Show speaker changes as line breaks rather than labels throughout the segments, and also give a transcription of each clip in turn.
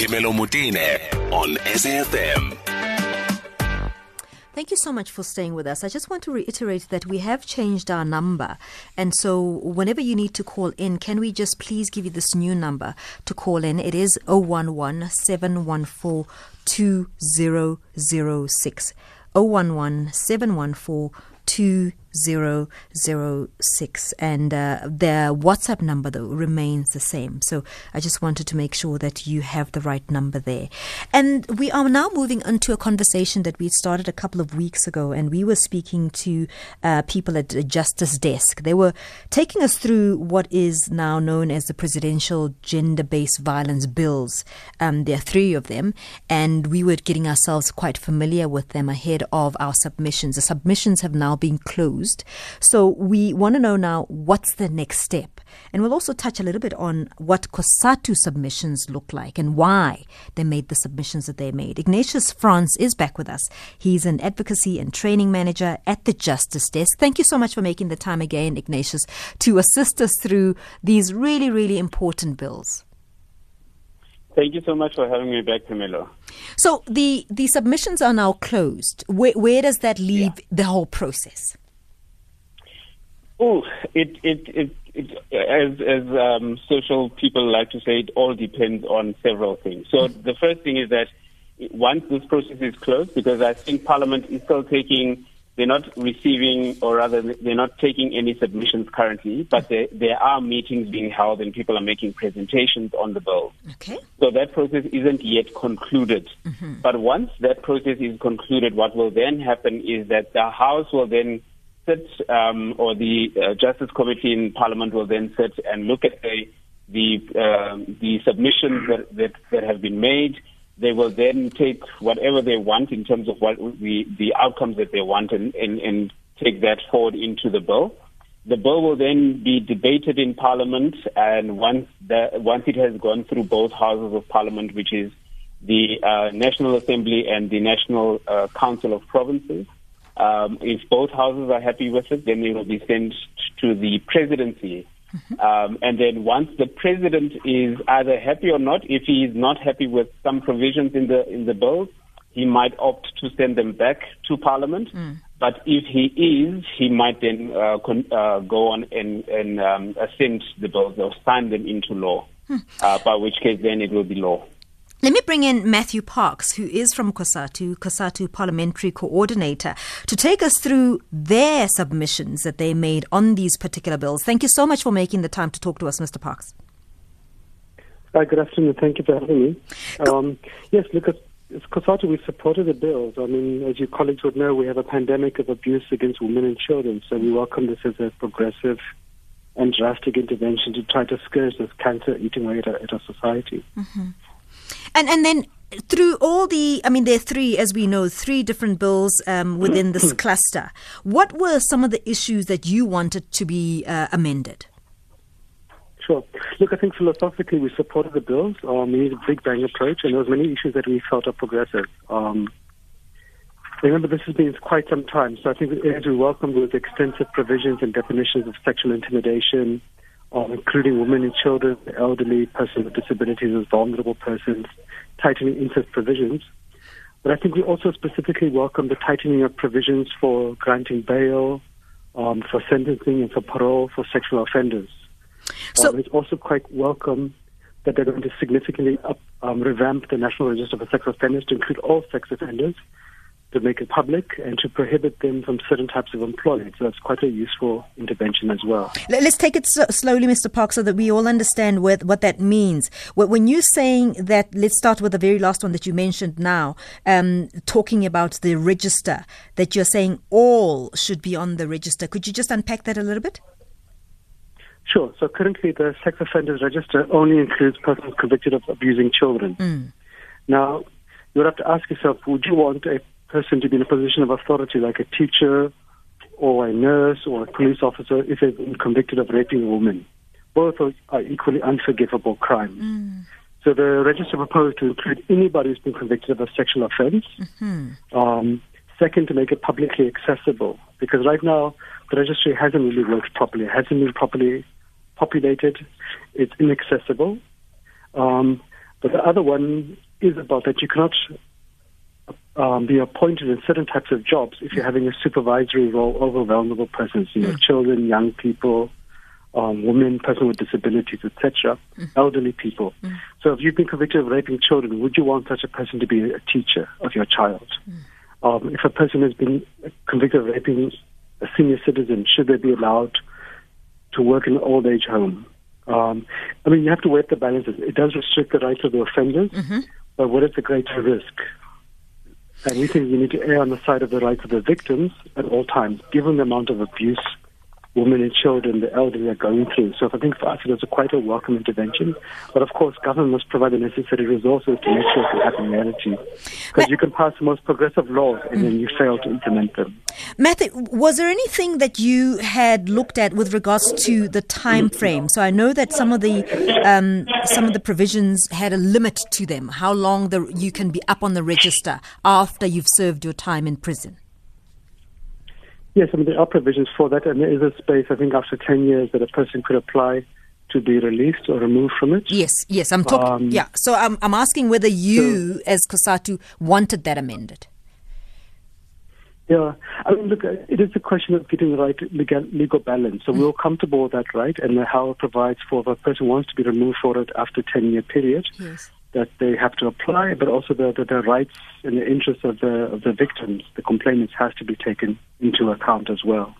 Phemelo Motene on SAFM.
Thank you so much for staying with us. I just want to reiterate that we have changed our number. And so, whenever you need to call in, can we just please give you this new number to call in? It is 011 714 2006. 011 714 2006 and uh, the WhatsApp number though remains the same. So I just wanted to make sure that you have the right number there. And we are now moving into a conversation that we started a couple of weeks ago and we were speaking to uh, people at the Justice Desk. They were taking us through what is now known as the presidential gender-based violence bills. Um, there are three of them and we were getting ourselves quite familiar with them ahead of our submissions. The submissions have now been closed. So we want to know now what's the next step. And we'll also touch a little bit on what COSATU submissions look like and why they made the submissions that they made. Ignatius France is back with us. He's an advocacy and training manager at the Justice Desk. Thank you so much for making the time again, Ignatius, to assist us through these really, really important bills.
Thank you so much for having me back, Phemelo.
So the the submissions are now closed. Where where does that leave yeah. the whole process?
Oh, it it it, it as as um, social people like to say, it all depends on several things. So mm-hmm. the first thing is that once this process is closed, because I think Parliament is still taking they're not receiving, or rather, they're not taking any submissions currently, but there, there are meetings being held and people are making presentations on the bill.
Okay.
So that process isn't yet concluded. Mm-hmm. But once that process is concluded, what will then happen is that the House will then sit, um, or the uh, Justice Committee in Parliament will then sit and look at the the, uh, the submissions that, that, that have been made they will then take whatever they want in terms of what the, the outcomes that they want and, and, and take that forward into the bill. The bill will then be debated in Parliament, and once once it has gone through both houses of Parliament, which is the uh, National Assembly and the National uh, Council of Provinces, um, if both houses are happy with it, then it will be sent to the presidency Mm-hmm. Um, and then once the president is either happy or not, if he is not happy with some provisions in the in the bill, he might opt to send them back to Parliament. Mm. But if he is, he might then uh, con- uh, go on and, and um, assent the bills or sign them into law. Mm. Uh, by which case, then it will be law.
Let me bring in Matthew Parks, who is from COSATU, COSATU Parliamentary Coordinator, to take us through their submissions that they made on these particular bills. Thank you so much for making the time to talk to us, Mr. Parks.
Hi, good afternoon. Thank you for having me. Um, yes, look, as COSATU, we supported the bills. I mean, as your colleagues would know, we have a pandemic of abuse against women and children, so we welcome this as a progressive and drastic intervention to try to scourge this cancer eating away at our, at our society.
Mm-hmm. And and then through all the, I mean, there are three, as we know, three different bills um, within this cluster. What were some of the issues that you wanted to be uh, amended?
Sure. Look, I think philosophically we supported the bills. Um, we need a big bang approach, and there was many issues that we felt are progressive. Um, remember, this has been quite some time, so I think as we welcomed was extensive provisions and definitions of sexual intimidation, um, including women and children, the elderly, persons with disabilities as vulnerable persons, tightening incest provisions. But I think we also specifically welcome the tightening of provisions for granting bail, um, for sentencing, and for parole for sexual offenders. So um, it's also quite welcome that they're going to significantly up, um, revamp the National Register for Sex Offenders to include all sex offenders to make it public and to prohibit them from certain types of employment. So that's quite a useful intervention as well.
Let's take it slowly, Mr. Park, so that we all understand what, what that means. When you're saying that, let's start with the very last one that you mentioned now, um, talking about the register, that you're saying all should be on the register. Could you just unpack that a little bit?
Sure. So currently, the sex offenders register only includes persons convicted of abusing children. Mm. Now, you would have to ask yourself, would you want a person to be in a position of authority, like a teacher or a nurse or a police officer, if they've been convicted of raping a woman. Both are equally unforgivable crimes. Mm. So the register proposed to include anybody who's been convicted of a sexual offense. Mm-hmm. Um, second, to make it publicly accessible, because right now the registry hasn't really worked properly, it hasn't been properly populated, it's inaccessible. Um, But the other one is about that you cannot um, be appointed in certain types of jobs if you're having a supervisory role over vulnerable persons, you know, mm. children, young people, um, women, persons with disabilities, etc., mm. elderly people. Mm. So if you've been convicted of raping children, would you want such a person to be a teacher of your child? Mm. Um, if a person has been convicted of raping a senior citizen, should they be allowed to work in an old age home? Um, I mean, you have to weigh the balances. It does restrict the rights of the offenders, mm-hmm. but what is the greater risk? And we think you need to err on the side of the rights of the victims at all times, given the amount of abuse women and children, the elderly are going through. So I think for us it was a quite a welcome intervention. But of course, government must provide the necessary resources to make sure it can happen in reality. Because you can pass the most progressive laws and then you fail to implement them.
Matthew, was there anything that you had looked at with regards to the time frame? So I know that some of the um, some of the provisions had a limit to them, how long the, you can be up on the register after you've served your time in prison.
Yes, I mean, there are provisions for that, and there is a space, I think, after 10 years that a person could apply to be released or removed from it.
Yes, yes, I'm talking, um, yeah. So I'm, I'm asking whether you, so, as COSATU, wanted that amended.
Yeah, I mean, look, it is a question of getting the right legal, legal balance. So mm. we're comfortable with that, right? And how it provides for if a person wants to be removed for it after 10 year period. Yes that they have to apply, but also the, the, the, rights and the interests of the, of the victims, the complainants, has to be taken into account as well.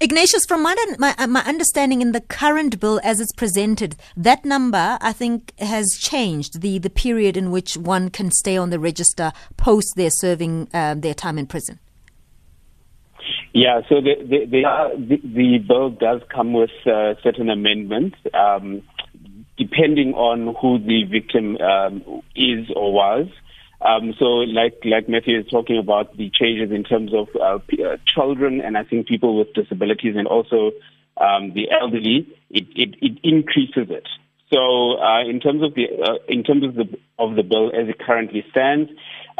Ignatius, from my, my, my understanding in the current bill as it's presented, that number I think has changed the, the period in which one can stay on the register post their serving um, their time in prison.
Yeah, so the the, the, the bill does come with uh, certain amendments. Um, depending on who the victim um, is or was. Um, so, like like Matthew is talking about the changes in terms of uh, uh, children and I think people with disabilities and also um, the elderly, it, it, it, increases it. So, uh, in terms of the uh, in terms of the of the bill as it currently stands,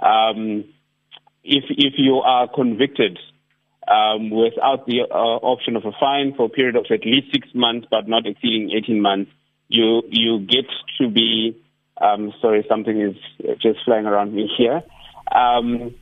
um, if if you are convicted um, without the uh, option of a fine for a period of at least six months, but not exceeding 18 months, you you get to be um, sorry, something is just flying around me here. Um,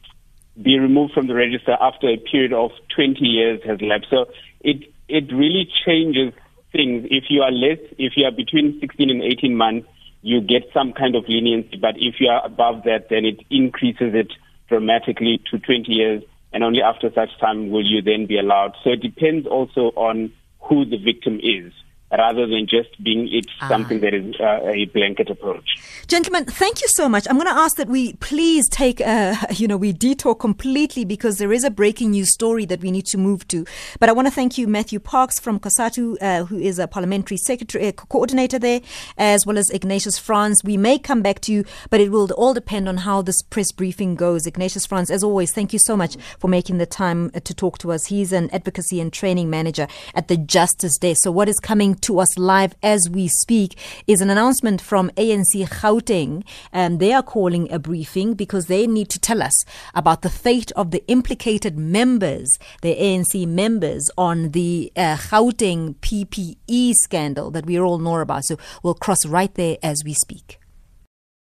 be removed from the register after a period of 20 years has elapsed. So it it really changes things. If you are less, if you are between 16 and 18 months, you get some kind of leniency. But if you are above that, then it increases it dramatically to 20 years, and only after such time will you then be allowed. So it depends also on who the victim is rather than just being it ah. something that is uh, a blanket approach.
Gentlemen, thank you so much. I'm going to ask that we please take, a, you know, we detour completely because there is a breaking news story that we need to move to. But I want to thank you, Matthew Parks from COSATU, uh, who is a parliamentary secretary, uh, coordinator there, as well as Ignatius France. We may come back to you, but it will all depend on how this press briefing goes. Ignatius France, as always, thank you so much for making the time uh, to talk to us. He's an advocacy and training manager at the Justice Desk. So what is coming to us live as we speak is an announcement from ANC Gauteng. Um, they are calling a briefing because they need to tell us about the fate of the implicated members, the ANC members, on the uh, Gauteng PPE scandal that we all know about. So we'll cross right there as we speak.